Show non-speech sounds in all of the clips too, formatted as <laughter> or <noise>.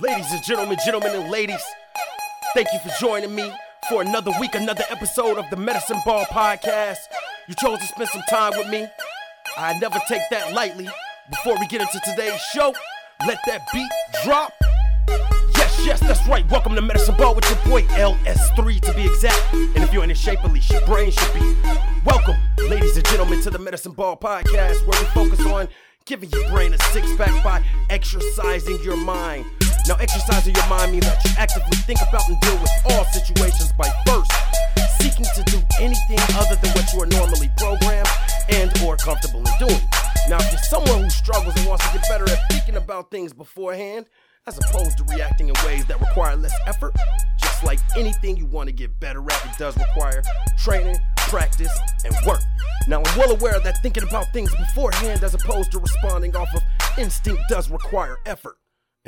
Ladies and gentlemen, gentlemen and ladies, thank you for joining me for another week, another episode of the Medicine Ball Podcast. You chose to spend some time with me. I never take that lightly. Before we get into today's show, let that beat drop. Yes, yes, that's right. Welcome to Medicine Ball with your boy LS3 to be exact. And if you're in a shape, at least your brain should be. Welcome, ladies and gentlemen, to the Medicine Ball Podcast, where we focus on giving your brain a six pack by exercising your mind. Now, exercising your mind means that you actively think about and deal with all situations by first seeking to do anything other than what you are normally programmed and or comfortable in doing. Now, if you're someone who struggles and wants to get better at thinking about things beforehand, as opposed to reacting in ways that require less effort, just like anything you want to get better at, it does require training, practice, and work. Now, I'm well aware that thinking about things beforehand as opposed to responding off of instinct does require effort.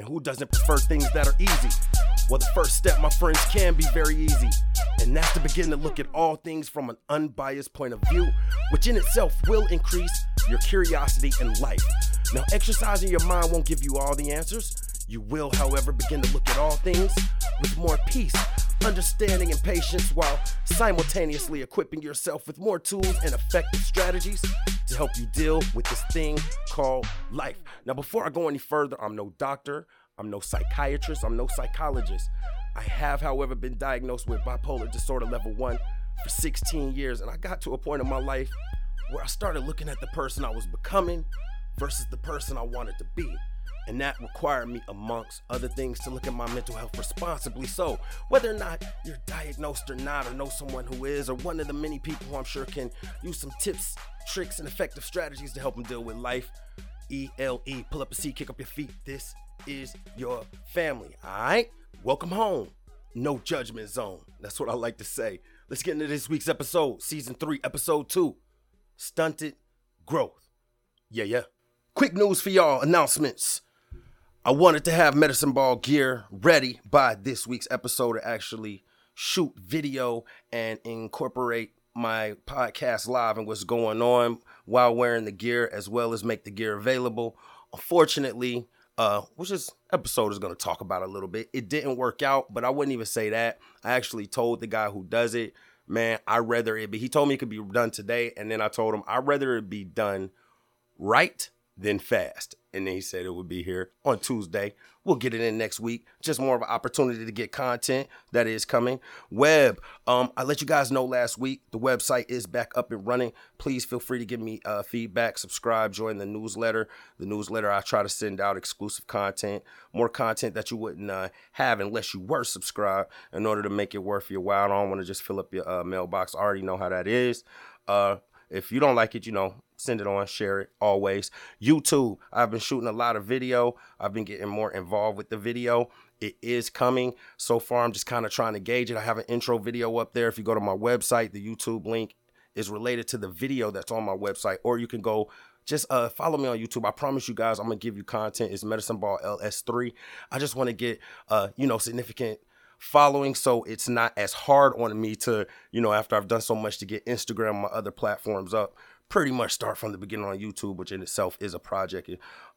And who doesn't prefer things that are easy? Well, the first step, my friends, can be very easy. And that's to begin to look at all things from an unbiased point of view, which in itself will increase your curiosity in life. Now, exercising your mind won't give you all the answers. You will, however, begin to look at all things with more peace, understanding, and patience while simultaneously equipping yourself with more tools and effective strategies to help you deal with this thing called life. Now, before I go any further, I'm no doctor, I'm no psychiatrist, I'm no psychologist. I have, however, been diagnosed with bipolar disorder level one for 16 years, and I got to a point in my life where I started looking at the person I was becoming versus the person I wanted to be. And that required me, amongst other things, to look at my mental health responsibly. So, whether or not you're diagnosed or not, or know someone who is, or one of the many people who I'm sure can use some tips, tricks, and effective strategies to help them deal with life, E L E, pull up a seat, kick up your feet. This is your family, all right? Welcome home. No judgment zone. That's what I like to say. Let's get into this week's episode, season three, episode two Stunted Growth. Yeah, yeah. Quick news for y'all announcements. I wanted to have medicine ball gear ready by this week's episode to actually shoot video and incorporate my podcast live and what's going on while wearing the gear as well as make the gear available. Unfortunately, uh, which this episode is going to talk about a little bit, it didn't work out, but I wouldn't even say that. I actually told the guy who does it, man, I rather it be. He told me it could be done today, and then I told him I'd rather it be done right than fast. And then he said it would be here on Tuesday. We'll get it in next week. Just more of an opportunity to get content that is coming. Web, um, I let you guys know last week the website is back up and running. Please feel free to give me uh, feedback, subscribe, join the newsletter. The newsletter I try to send out exclusive content, more content that you wouldn't uh, have unless you were subscribed. In order to make it worth your while, I don't want to just fill up your uh, mailbox. I already know how that is. Uh, if you don't like it, you know, send it on, share it always. YouTube, I've been shooting a lot of video. I've been getting more involved with the video. It is coming. So far, I'm just kind of trying to gauge it. I have an intro video up there. If you go to my website, the YouTube link is related to the video that's on my website, or you can go just uh, follow me on YouTube. I promise you guys, I'm gonna give you content. It's Medicine Ball LS3. I just want to get uh, you know, significant following so it's not as hard on me to you know after i've done so much to get instagram my other platforms up pretty much start from the beginning on youtube which in itself is a project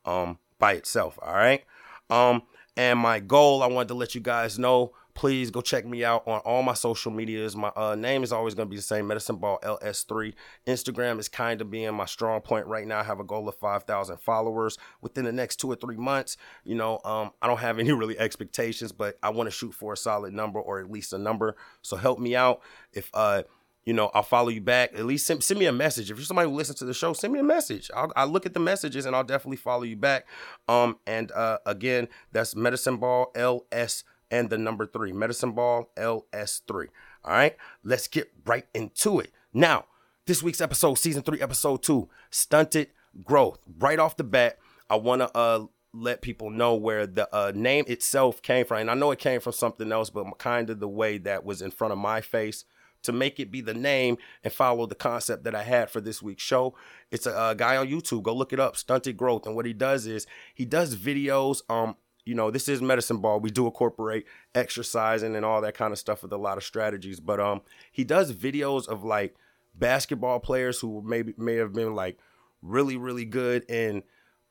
um by itself all right um and my goal i wanted to let you guys know please go check me out on all my social medias. My uh, name is always going to be the same, Medicine Ball LS3. Instagram is kind of being my strong point right now. I have a goal of 5,000 followers within the next two or three months. You know, um, I don't have <laughs> any really expectations, but I want to shoot for a solid number or at least a number. So help me out. If uh, you know, I'll follow you back. At least send, send me a message. If you're somebody who listens to the show, send me a message. I'll, I'll look at the messages and I'll definitely follow you back. Um, and uh, again, that's Medicine Ball LS and the number three, Medicine Ball LS3. All right, let's get right into it. Now, this week's episode, season three, episode two, stunted growth. Right off the bat, I want to uh, let people know where the uh, name itself came from. And I know it came from something else, but kind of the way that was in front of my face to make it be the name and follow the concept that I had for this week's show. It's a, a, guy on YouTube. Go look it up, Stunted Growth. And what he does is he does videos um you know, this is medicine ball. We do incorporate exercising and all that kind of stuff with a lot of strategies. But um, he does videos of like basketball players who maybe may have been like really really good in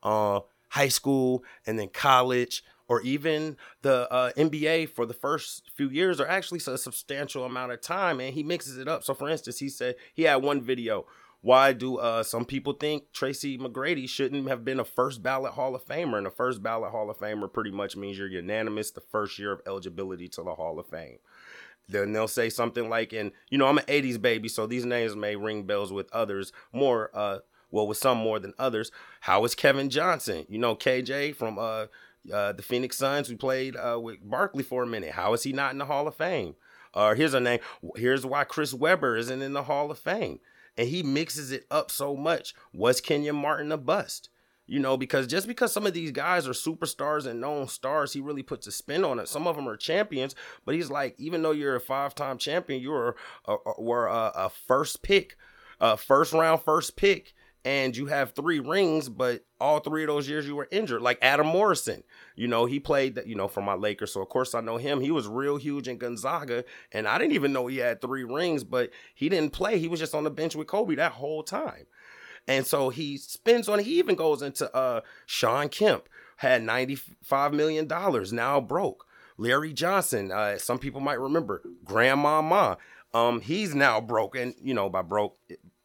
uh high school and then college or even the uh, NBA for the first few years are actually a substantial amount of time, and he mixes it up. So, for instance, he said he had one video. Why do uh, some people think Tracy McGrady shouldn't have been a first ballot Hall of Famer? And a first ballot Hall of Famer pretty much means you're unanimous the first year of eligibility to the Hall of Fame. Then they'll say something like, and you know, I'm an 80s baby, so these names may ring bells with others more, uh, well, with some more than others. How is Kevin Johnson? You know, KJ from uh, uh, the Phoenix Suns, who played uh, with Barkley for a minute. How is he not in the Hall of Fame? Or uh, here's a name. Here's why Chris Webber isn't in the Hall of Fame. And he mixes it up so much. Was Kenyon Martin a bust? You know, because just because some of these guys are superstars and known stars, he really puts a spin on it. Some of them are champions, but he's like, even though you're a five-time champion, you're a, a, were a, a first pick, a first round first pick and you have three rings, but all three of those years you were injured. Like Adam Morrison, you know, he played, you know, for my Lakers. So, of course, I know him. He was real huge in Gonzaga, and I didn't even know he had three rings, but he didn't play. He was just on the bench with Kobe that whole time. And so he spends on, he even goes into uh Shawn Kemp, had $95 million, now broke. Larry Johnson, uh, some people might remember, Grandmama. Um, he's now broke, and you know, by broke,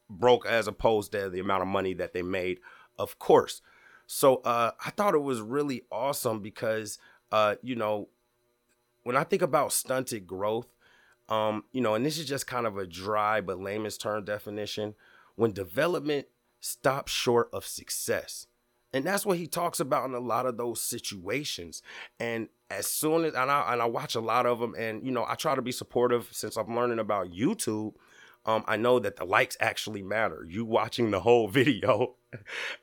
broke as opposed to the amount of money that they made, of course. So uh, I thought it was really awesome because, uh, you know, when I think about stunted growth, um, you know, and this is just kind of a dry but layman's term definition, when development stops short of success. And that's what he talks about in a lot of those situations. And as soon as and I and I watch a lot of them, and you know, I try to be supportive since I'm learning about YouTube um, I know that the likes actually matter. You watching the whole <laughs> video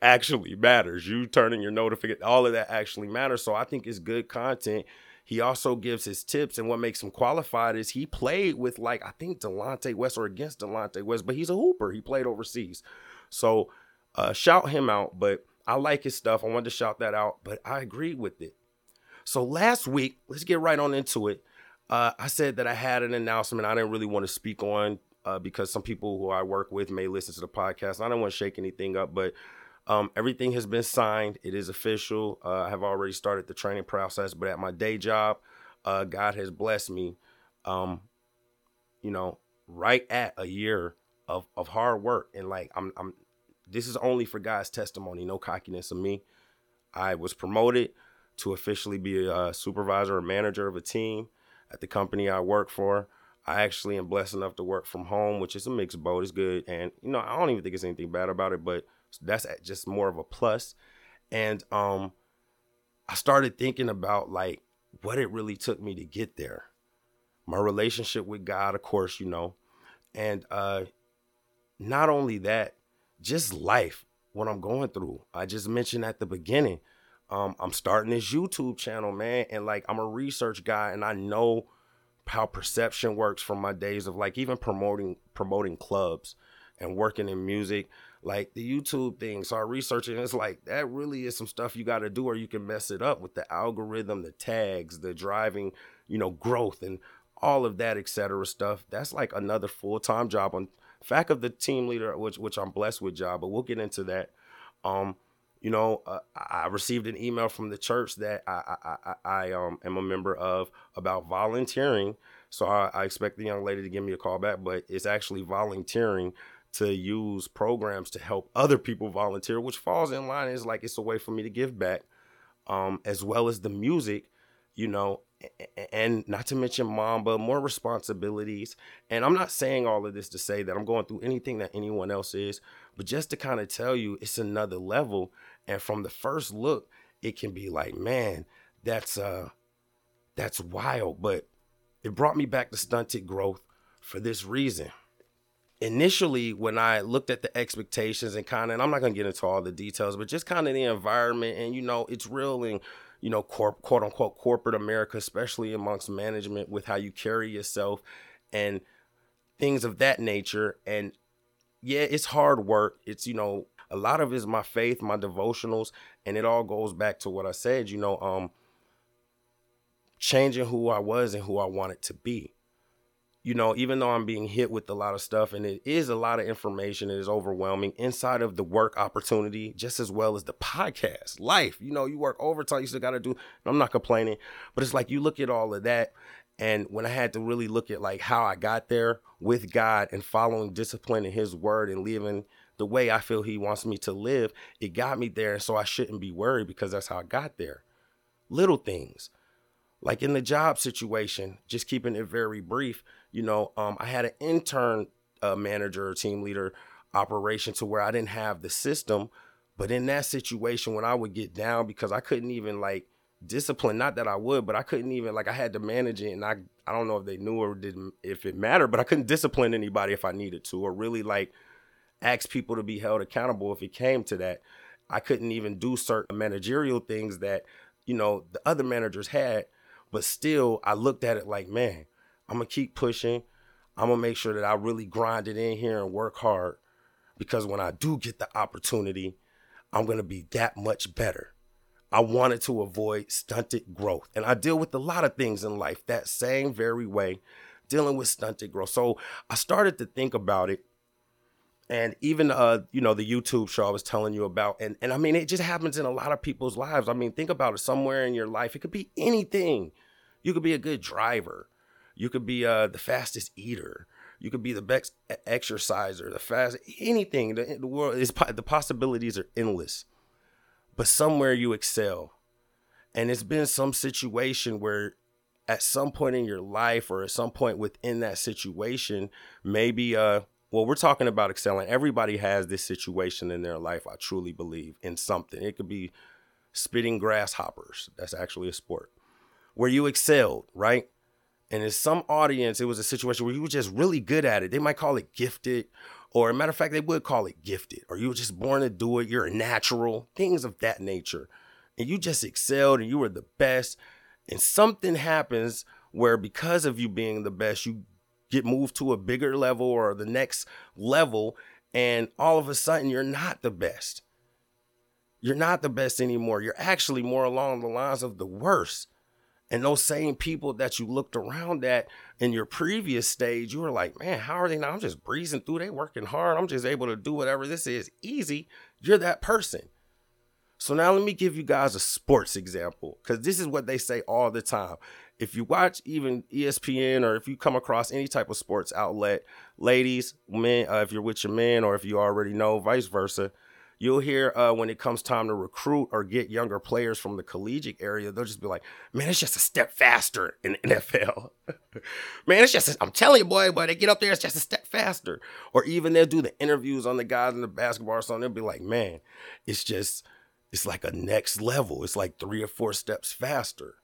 actually matters. You turning your notification, all of that actually matters. So I think it's good content. He also gives his tips, and what makes him qualified is he played with like I think Delonte West or against Delonte West, but he's a hooper. He played overseas, so uh, shout him out. But I like his stuff. I wanted to shout that out, but I agree with it. So last week, let's get right on into it. Uh, I said that I had an announcement I didn't really want to speak on uh, because some people who I work with may listen to the podcast. I don't want to shake anything up, but um, everything has been signed. It is official. Uh, I have already started the training process, but at my day job, uh, God has blessed me. Um, you know, right at a year of of hard work, and like I'm, I'm. This is only for God's testimony. No cockiness of me. I was promoted to officially be a supervisor or manager of a team at the company I work for. I actually am blessed enough to work from home, which is a mixed boat. It's good, and you know I don't even think it's anything bad about it, but that's just more of a plus. And um, I started thinking about like what it really took me to get there. My relationship with God, of course, you know, and uh, not only that, just life, what I'm going through. I just mentioned at the beginning, um, I'm starting this YouTube channel, man, and like I'm a research guy, and I know how perception works from my days of like even promoting promoting clubs and working in music like the youtube thing. So i researched it it's like that really is some stuff you got to do or you can mess it up with the algorithm the tags the driving you know growth and all of that etc stuff. That's like another full-time job. On fact of the team leader which which i'm blessed with job but we'll get into that. Um you know, uh, I received an email from the church that I, I, I, I um, am a member of about volunteering. So I, I, expect the young lady to give me a call back, but it's actually volunteering to use programs to help other people volunteer, which falls in line is like it's a way for me to give back, um, as well as the music, you know, and not to mention mom, but more responsibilities. And I'm not saying all of this to say that I'm going through anything that anyone else is, but just to kind of tell you it's another level. And from the first look, it can be like, man, that's uh that's wild. But it brought me back to stunted growth for this reason. Initially, when I looked at the expectations and kind of, and I'm not gonna get into all the details, but just kind of the environment, and you know, it's real and you know, corp, quote unquote corporate America, especially amongst management with how you carry yourself and things of that nature. And yeah, it's hard work. It's, you know, a lot of it is my faith, my devotionals, and it all goes back to what I said, you know, um, changing who I was and who I wanted to be. You know, even though I'm being hit with a lot of stuff and it is a lot of information, it is overwhelming inside of the work opportunity, just as well as the podcast life. You know, you work overtime, you still got to do. I'm not complaining, but it's like you look at all of that. And when I had to really look at like how I got there with God and following discipline in His Word and living the way I feel He wants me to live, it got me there. And so I shouldn't be worried because that's how I got there. Little things like in the job situation, just keeping it very brief, you know, um, I had an intern uh, manager team leader operation to where I didn't have the system. But in that situation, when I would get down because I couldn't even like discipline, not that I would, but I couldn't even like I had to manage it, and I I don't know if they knew or didn't if it mattered, but I couldn't discipline anybody if I needed to, or really like ask people to be held accountable if it came to that. I couldn't even do certain managerial things that you know the other managers had but still, I looked at it like, man, I'm gonna keep pushing. I'm gonna make sure that I really grind it in here and work hard because when I do get the opportunity, I'm gonna be that much better. I wanted to avoid stunted growth. And I deal with a lot of things in life that same very way, dealing with stunted growth. So I started to think about it. And even uh, you know, the YouTube show I was telling you about, and, and I mean it just happens in a lot of people's lives. I mean, think about it somewhere in your life. It could be anything. You could be a good driver. You could be uh, the fastest eater. You could be the best exerciser, the fast anything. The, the world is the possibilities are endless. But somewhere you excel, and it's been some situation where, at some point in your life or at some point within that situation, maybe uh, well, we're talking about excelling. Everybody has this situation in their life. I truly believe in something. It could be spitting grasshoppers. That's actually a sport where you excelled, right? And in some audience, it was a situation where you were just really good at it. They might call it gifted, or a matter of fact, they would call it gifted, or you were just born to do it. You're a natural, things of that nature. And you just excelled and you were the best. And something happens where, because of you being the best, you get moved to a bigger level or the next level. And all of a sudden, you're not the best. You're not the best anymore. You're actually more along the lines of the worst. And those same people that you looked around at in your previous stage, you were like, man, how are they now? I'm just breezing through. They working hard. I'm just able to do whatever this is easy. You're that person. So now let me give you guys a sports example because this is what they say all the time. If you watch even ESPN or if you come across any type of sports outlet, ladies, men, uh, if you're with your man or if you already know, vice versa, You'll hear uh, when it comes time to recruit or get younger players from the collegiate area, they'll just be like, man, it's just a step faster in the NFL. <laughs> man, it's just, i am telling you, boy, boy, they get up there, it's just a step faster. Or even they'll do the interviews on the guys in the basketball or something. They'll be like, man, it's just, it's like a next level. It's like three or four steps faster,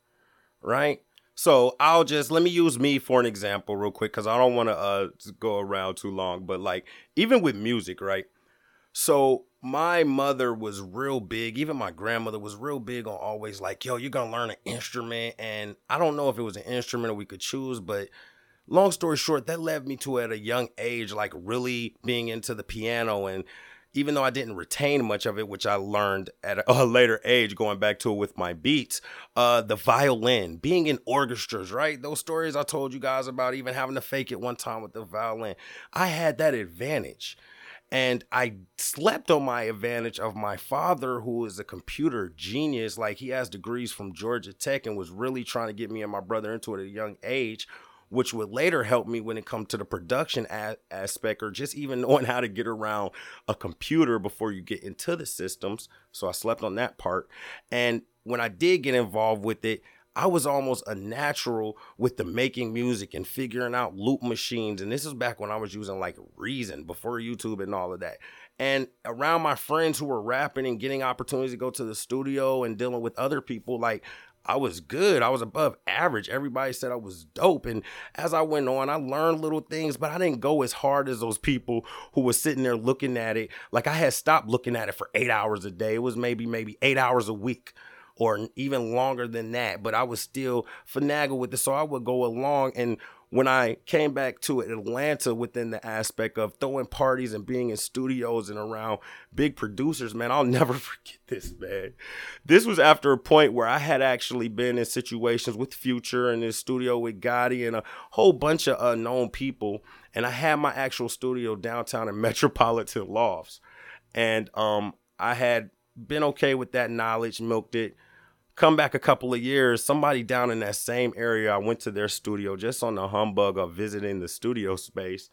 right? So I'll just let me use me for an example real quick because I don't want to uh go around too long. But like even with music, right? So my mother was real big, even my grandmother was real big on always like, yo, you're gonna learn an instrument. And I don't know if it was an instrument we could choose, but long story short, that led me to at a young age, like really being into the piano. And even though I didn't retain much of it, which I learned at <laughs> a, later age, going back to it with my beats, uh, the violin, being in orchestras, right? Those stories I told you guys about, even having to fake it one time with the violin, I had that advantage. And I slept on my advantage of my father, who is a computer genius. Like he has degrees from Georgia Tech and was really trying to get me and my brother into it at a young age, which would later help me when it comes to the production a- aspect or just even <laughs> knowing how to get around a computer before you get into the systems. So I slept on that part. And when I did get involved with it, I was almost a natural with the making music and figuring out loop machines. And this is back when I was using like Reason before YouTube and all of that. And around my friends who were rapping and getting opportunities to go to the studio and dealing with other people, like I was good. I was above average. Everybody said I was dope. And as I went on, I learned little things, but I didn't go as hard as those people who were sitting there looking at it. Like I had stopped looking at it for eight hours a day. It was maybe, maybe eight hours a week or even longer than that. But I was still finagle with it. So I would go along and when I came back to Atlanta within the aspect of throwing parties and being in studios and around big producers, man, I'll <laughs> never forget this, man. This was after a point where I had actually been in situations with Future and in studio with Gotti and a whole bunch of unknown people. And I had my actual studio downtown in <laughs> Metropolitan Lofts. And um, I had been okay with that knowledge, milked it come back a couple of years, somebody down in that same area, I went to their studio just on the humbug of visiting the studio space.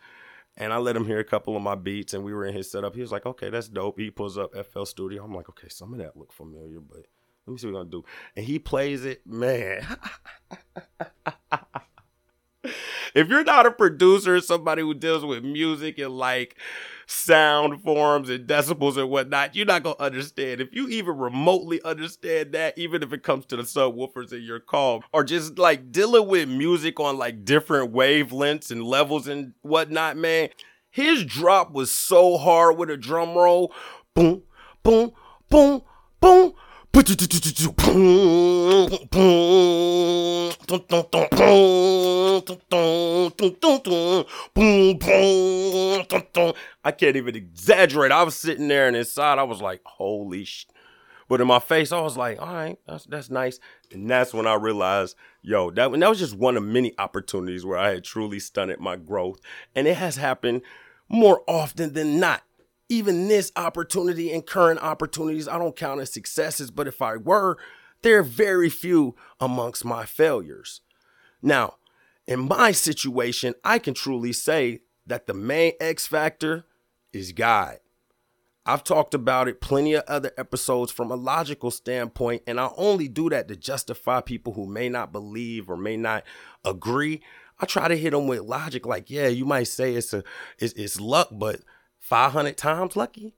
And I let him hear a couple of my beats and we were in his setup. He was like, okay, that's dope. He pulls up FL Studio. I'm like, okay, some of that look familiar, but let me see what we're gonna do. And he plays it, man. <laughs> if you're not a producer, somebody who deals with music and like sound forms and decibels and whatnot, you're not gonna understand. If you even remotely understand that, even if it comes to the subwoofers in your car, or just like dealing with music on like different wavelengths and levels and whatnot, man, his drop was so hard with a drum roll. Boom, boom, boom, boom. I can't even exaggerate. I was sitting there and inside I was like, holy sh. But in my face, I was like, all right, that's that's nice. And that's when I realized, yo, that, that was just one of many opportunities where I had truly stunted my growth. And it has happened more often than not even this opportunity and current opportunities, I don't count as successes, but if I were, they're very few amongst my failures. Now, in my situation, I can truly say that the main X factor is God. I've talked about it plenty of other episodes from a logical standpoint, and I only do that to justify people who may not believe or may not agree. I try to hit them with logic, like, yeah, you might say it's a it's, it's luck, but 500 times lucky.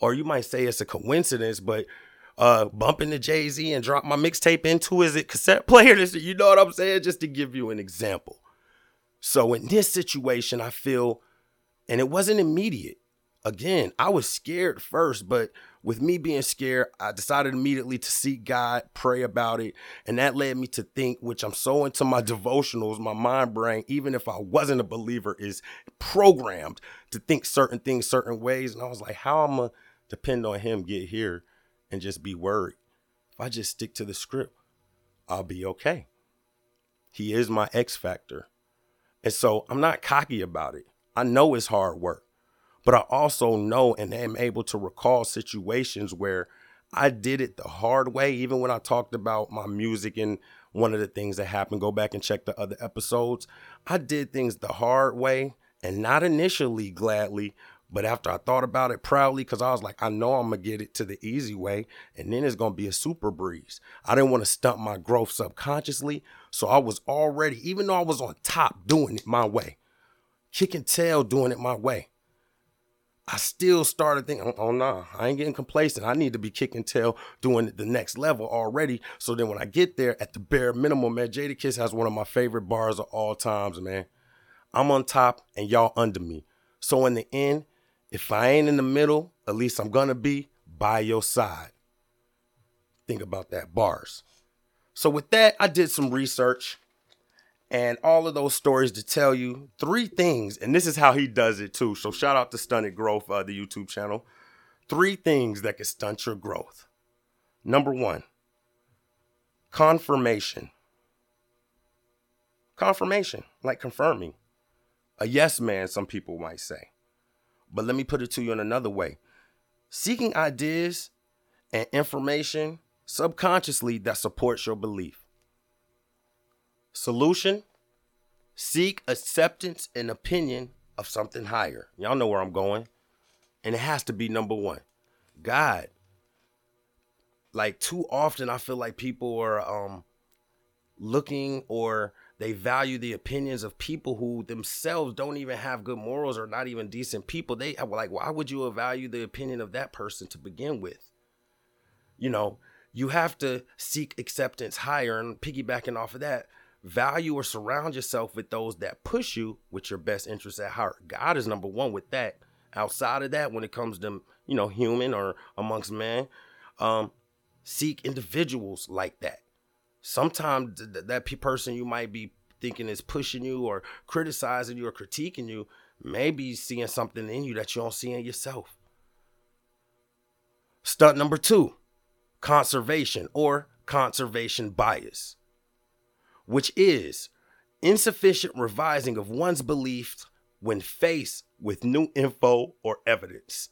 Or you might say it's a coincidence, but uh bumping the Jay-Z and drop my mixtape into is it cassette player? You know what I'm saying? Just to give you an example. So in this situation, I feel, and it wasn't immediate. Again, I was scared first, but with me being scared, I decided immediately to seek God, pray about it. And that led me to think, which I'm so into my <laughs> devotionals, my mind brain, even if I wasn't a believer, is programmed to think certain things certain ways. And I was like, how am I depend on him get here and just be worried? If I just stick to the script, I'll be okay. He is my X factor. And so I'm not cocky about it. I know it's hard work. But I also know and am able to recall situations where I did it the hard way, even when I talked about my music and one of the things that happened. Go back and check the other episodes. I did things the hard way and not initially gladly, but after I thought about it proudly, because I was like, I know I'm gonna get it to the easy way, and then it's gonna be a super breeze. I didn't want to stunt my growth subconsciously, so I was already, even though I was on top doing it my way, kicking tail doing it my way. I still started thinking, oh, oh nah, I ain't getting complacent. I need to be kicking tail doing the next level already. So then when I get there at the bare minimum, man, Jadakiss has one of my favorite bars of all times, man. I'm on top and y'all under me. So in the end, if I ain't in the middle, at least I'm gonna be by your side. Think about that, bars. So with that, I did some research and all of those stories to tell you three things. And this is how he does it too. So shout out to Stunted Growth, uh, the YouTube channel. Three things that can stunt your growth. Number one, confirmation. Confirmation, like confirming. A yes man, some people might say. But let me put it to you in another way. Seeking ideas and information subconsciously that supports your belief. Solution seek acceptance and opinion of something higher. Y'all know where I'm going. And it has to be number one God. Like too often, I feel like people are um, looking or they value the opinions of people who themselves don't even have good morals or not even decent people. They like, why would you value the opinion of that person to begin with? You know, you have to seek acceptance higher and piggybacking off of that value or surround yourself with those that push you with your best interests at heart. God is number one with that. Outside of that, when it comes to you know human or amongst men, um, seek individuals like that. Sometimes th- that person you might be thinking is pushing you or criticizing you or critiquing you maybe seeing something in you that you don't see in yourself. Stunt number two conservation or conservation bias, which is insufficient revising of one's beliefs when faced with new info or evidence.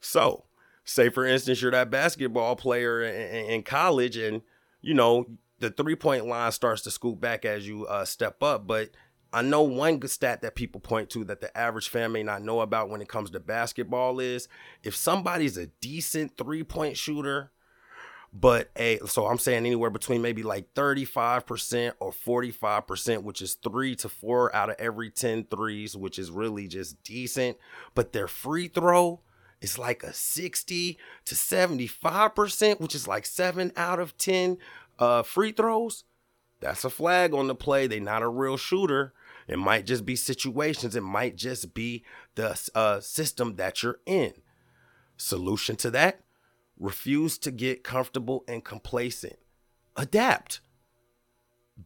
So, say for instance, you're that basketball player in, college and you know the three point line starts to scoot back as you uh, step up, but I know one good stat that people point to that the average fan may not know about when it comes to basketball is if somebody's a decent three point shooter, but a so I'm saying anywhere between maybe like 35% or 45%, which is three to four out of every 10 threes, which is really just decent. But their free throw is like a 60 to 75%, which is like seven out of 10 uh, free throws. That's a flag on the play. They're not a real shooter. It might just be situations. It might just be the uh, system that you're in. Solution to that refuse to get comfortable and complacent. Adapt.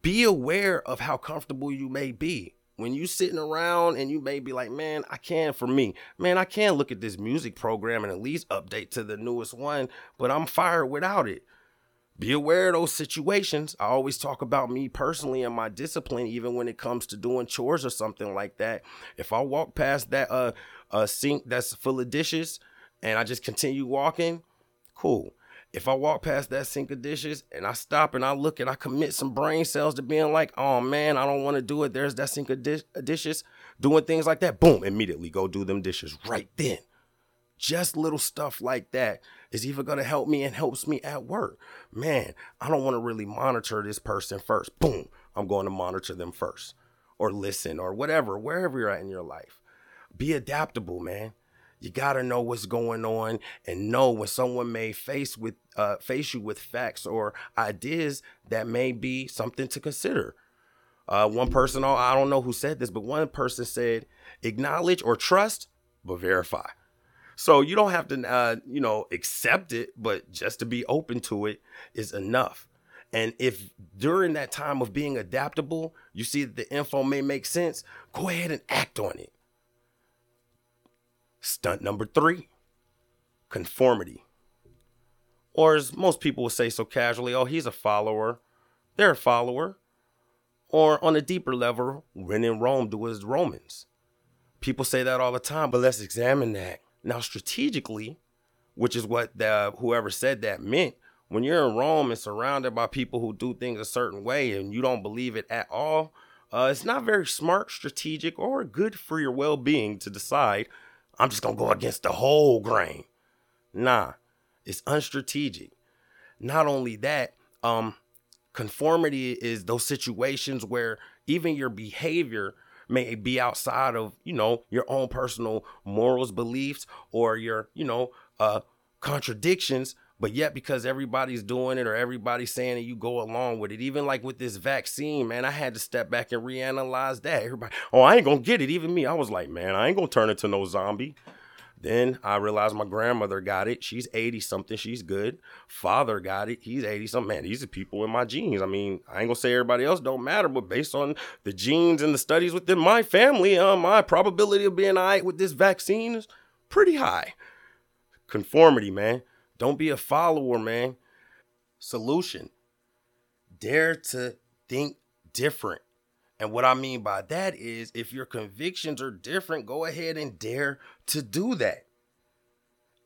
Be aware of how comfortable you may be. When you sitting around and you may be like, man, I can for me, man, I can look at this music program and at least update to the newest one, but I'm fired without it be aware of those situations. I always talk about me personally and my discipline, even when it comes to doing chores or something like that. If I walk past that uh, uh sink that's full of dishes and I just continue walking, cool. If I walk past that sink of dishes and I stop and I look and I commit some brain cells to being like, oh man, I don't want to do it. There's that sink of dish- uh, dishes, doing things like that. Boom, immediately go do them dishes right then. Just little stuff like that is either going to help me and helps me at work. Man, I don't want to really monitor this person first. Boom, I'm going to monitor them first or listen or whatever, wherever you're at in your life. Be adaptable, man. You got to know what's going on and know when someone may face with uh, face you with facts or ideas that may be something to consider. Uh, one person, I don't know who said this, but one person said, acknowledge or trust, but verify. So you don't have to, uh, you know, accept it, but just to be open to it is enough. And if during that time of being adaptable, you see that the info may make sense, go ahead and act on it. Stunt number three conformity. Or as most people would say so casually, oh, he's a follower. They're a follower. Or on a deeper level, when in Rome, do as Romans. People say that all the time, but let's examine that. Now, strategically, which is what the, whoever said that meant, when you're in Rome and surrounded by people who do things a certain way and you don't believe it at all, uh, it's not very smart, strategic, or good for your well being to decide, I'm just going to go against the whole grain. Nah, it's unstrategic. Not only that, um, conformity is those situations where even your behavior may be outside of, you know, your own personal morals, beliefs, or your, you know, uh, contradictions. But yet, because everybody's doing it or everybody's saying it, you go along with it. Even like with this vaccine, man, I had to step back and reanalyze that. Everybody, oh, I ain't gonna get it. Even me, I was like, man, I ain't gonna turn into no zombie. Then I realized my grandmother got it. She's 80 something. She's good. Father got it. He's 80 something. Man, these are people in my genes. I mean, I ain't gonna say everybody else don't matter, but based on the genes and the studies within my family, uh, my probability of being all right with this vaccine is pretty high. Conformity, man. Don't be a follower, man. Solution. Dare to think different. And what I mean by that is if your convictions are different, go ahead and dare to do that.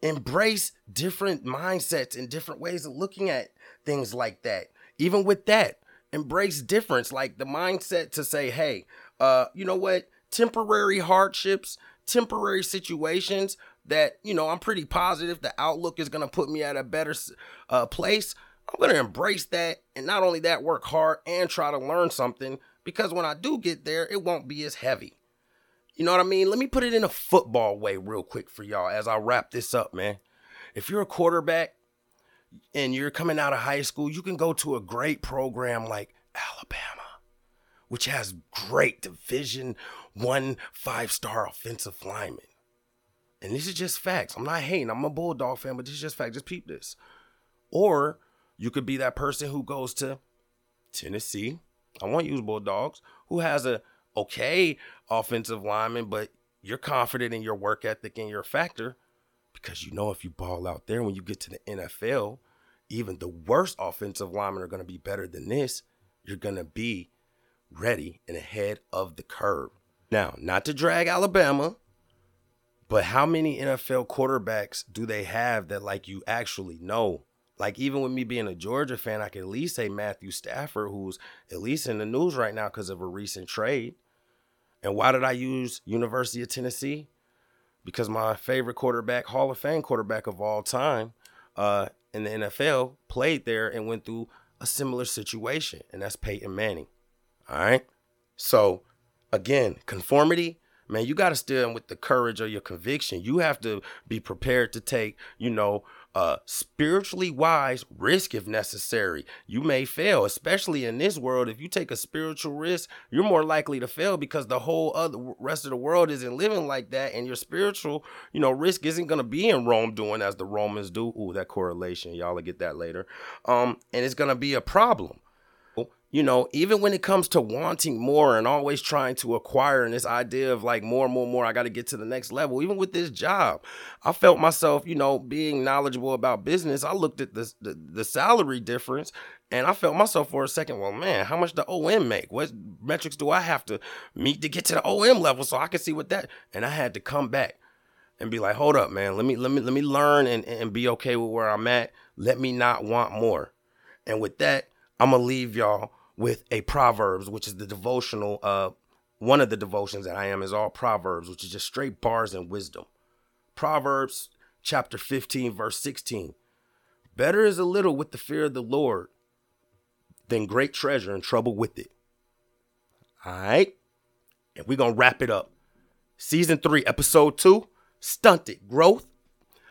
Embrace different mindsets and different ways of looking at things like that. Even with that, embrace difference, like the mindset to say, hey, uh, you know what? Temporary hardships, temporary situations that, you know, I'm pretty positive the outlook is going to put me at a better uh, place. I'm going to embrace that. And not only that, work hard and try to learn something because when I do get there, it won't be as heavy. You know what I mean? Let me put it in a football way, real quick, for y'all as I wrap this up, man. If you're a quarterback and you're coming out of high school, you can go to a great program like Alabama, which has great Division One five star offensive linemen. And this is just facts. I'm not hating. I'm a Bulldog fan, but this is just facts. Just peep this. Or you could be that person who goes to Tennessee, I want to use Bulldogs, who has a okay offensive lineman, but you're confident in your work ethic and your factor because you know if you ball out there when you get to the NFL, even the worst offensive linemen are going to be better than this. You're going to be ready and ahead of the curve. Now, not to drag Alabama, but how many NFL quarterbacks do they have that like you actually know? Like even with me being a Georgia fan, I can at least say Matthew Stafford, who's at least in the news right now because of a recent trade. And why did I use University of Tennessee? Because my favorite quarterback, Hall of Fame quarterback of all time, uh, in the NFL, played there and went through a similar situation, and that's Peyton Manning. All right. So again, conformity man, you got to stand with the courage of your conviction. You have to be prepared to take, you know, uh, spiritually wise risk if necessary. You may fail, especially in this world. If you take a spiritual risk, you're more likely to fail because the whole other rest of the world isn't living like that, and your spiritual, you know, risk isn't gonna be in Rome doing as the Romans do. Ooh, that correlation, y'all will get that later. Um, and it's gonna be a problem you know, even when it comes to wanting more and always trying to acquire and this idea of like more more more, I got to get to the next level. Even with this job, I felt myself, you know, being knowledgeable about business. I looked at the, the, the salary difference and I felt myself for a second, well, man, how much the OM make? What metrics do I have to meet to get to the OM level so I can see what that? And I had to come back and be like, hold up, man, let me let me let me learn and, and be okay with where I'm at. Let me not want more. And with that, I'm gonna leave y'all with a Proverbs, which is the devotional, uh, one of the devotions that I am is all Proverbs, which is just straight bars and wisdom. Proverbs chapter 15, verse 16. Better is a little with the fear of the Lord than great treasure and trouble with it. All right. And we're going to wrap it up. Season three, episode two stunted growth.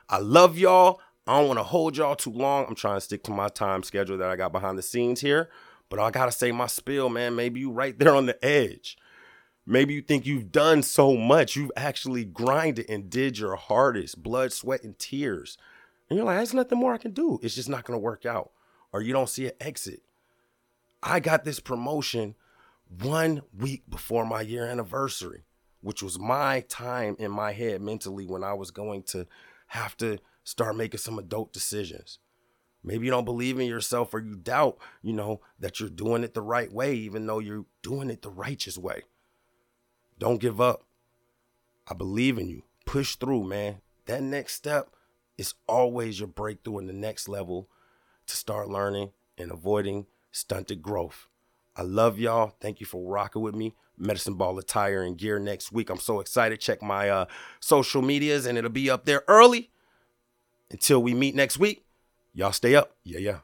I love y'all. I don't want to hold y'all too long. I'm trying to stick to my time schedule that I got behind the scenes here. But I gotta say my spill, man. Maybe you right there on the edge. Maybe you think you've done so much. You've actually grinded and did your hardest, blood, sweat, and tears. And you're like, there's nothing more I can do. It's just not gonna work out. Or you don't see an exit. I got this promotion one week before my year anniversary, which was my time in my head mentally when I was going to have to start making some adult decisions. Maybe you don't believe in yourself or you doubt, you know, that you're doing it the right way, even though you're doing it the righteous way. Don't give up. I believe in you. Push through, man. That next step is always your breakthrough in the next level to start learning and avoiding stunted growth. I love y'all. Thank you for rocking with me. Medicine Ball attire and gear next week. I'm so excited. Check my uh, social medias and it'll be up there early. Until we meet next week. Y'all stay up. Yeah, yeah.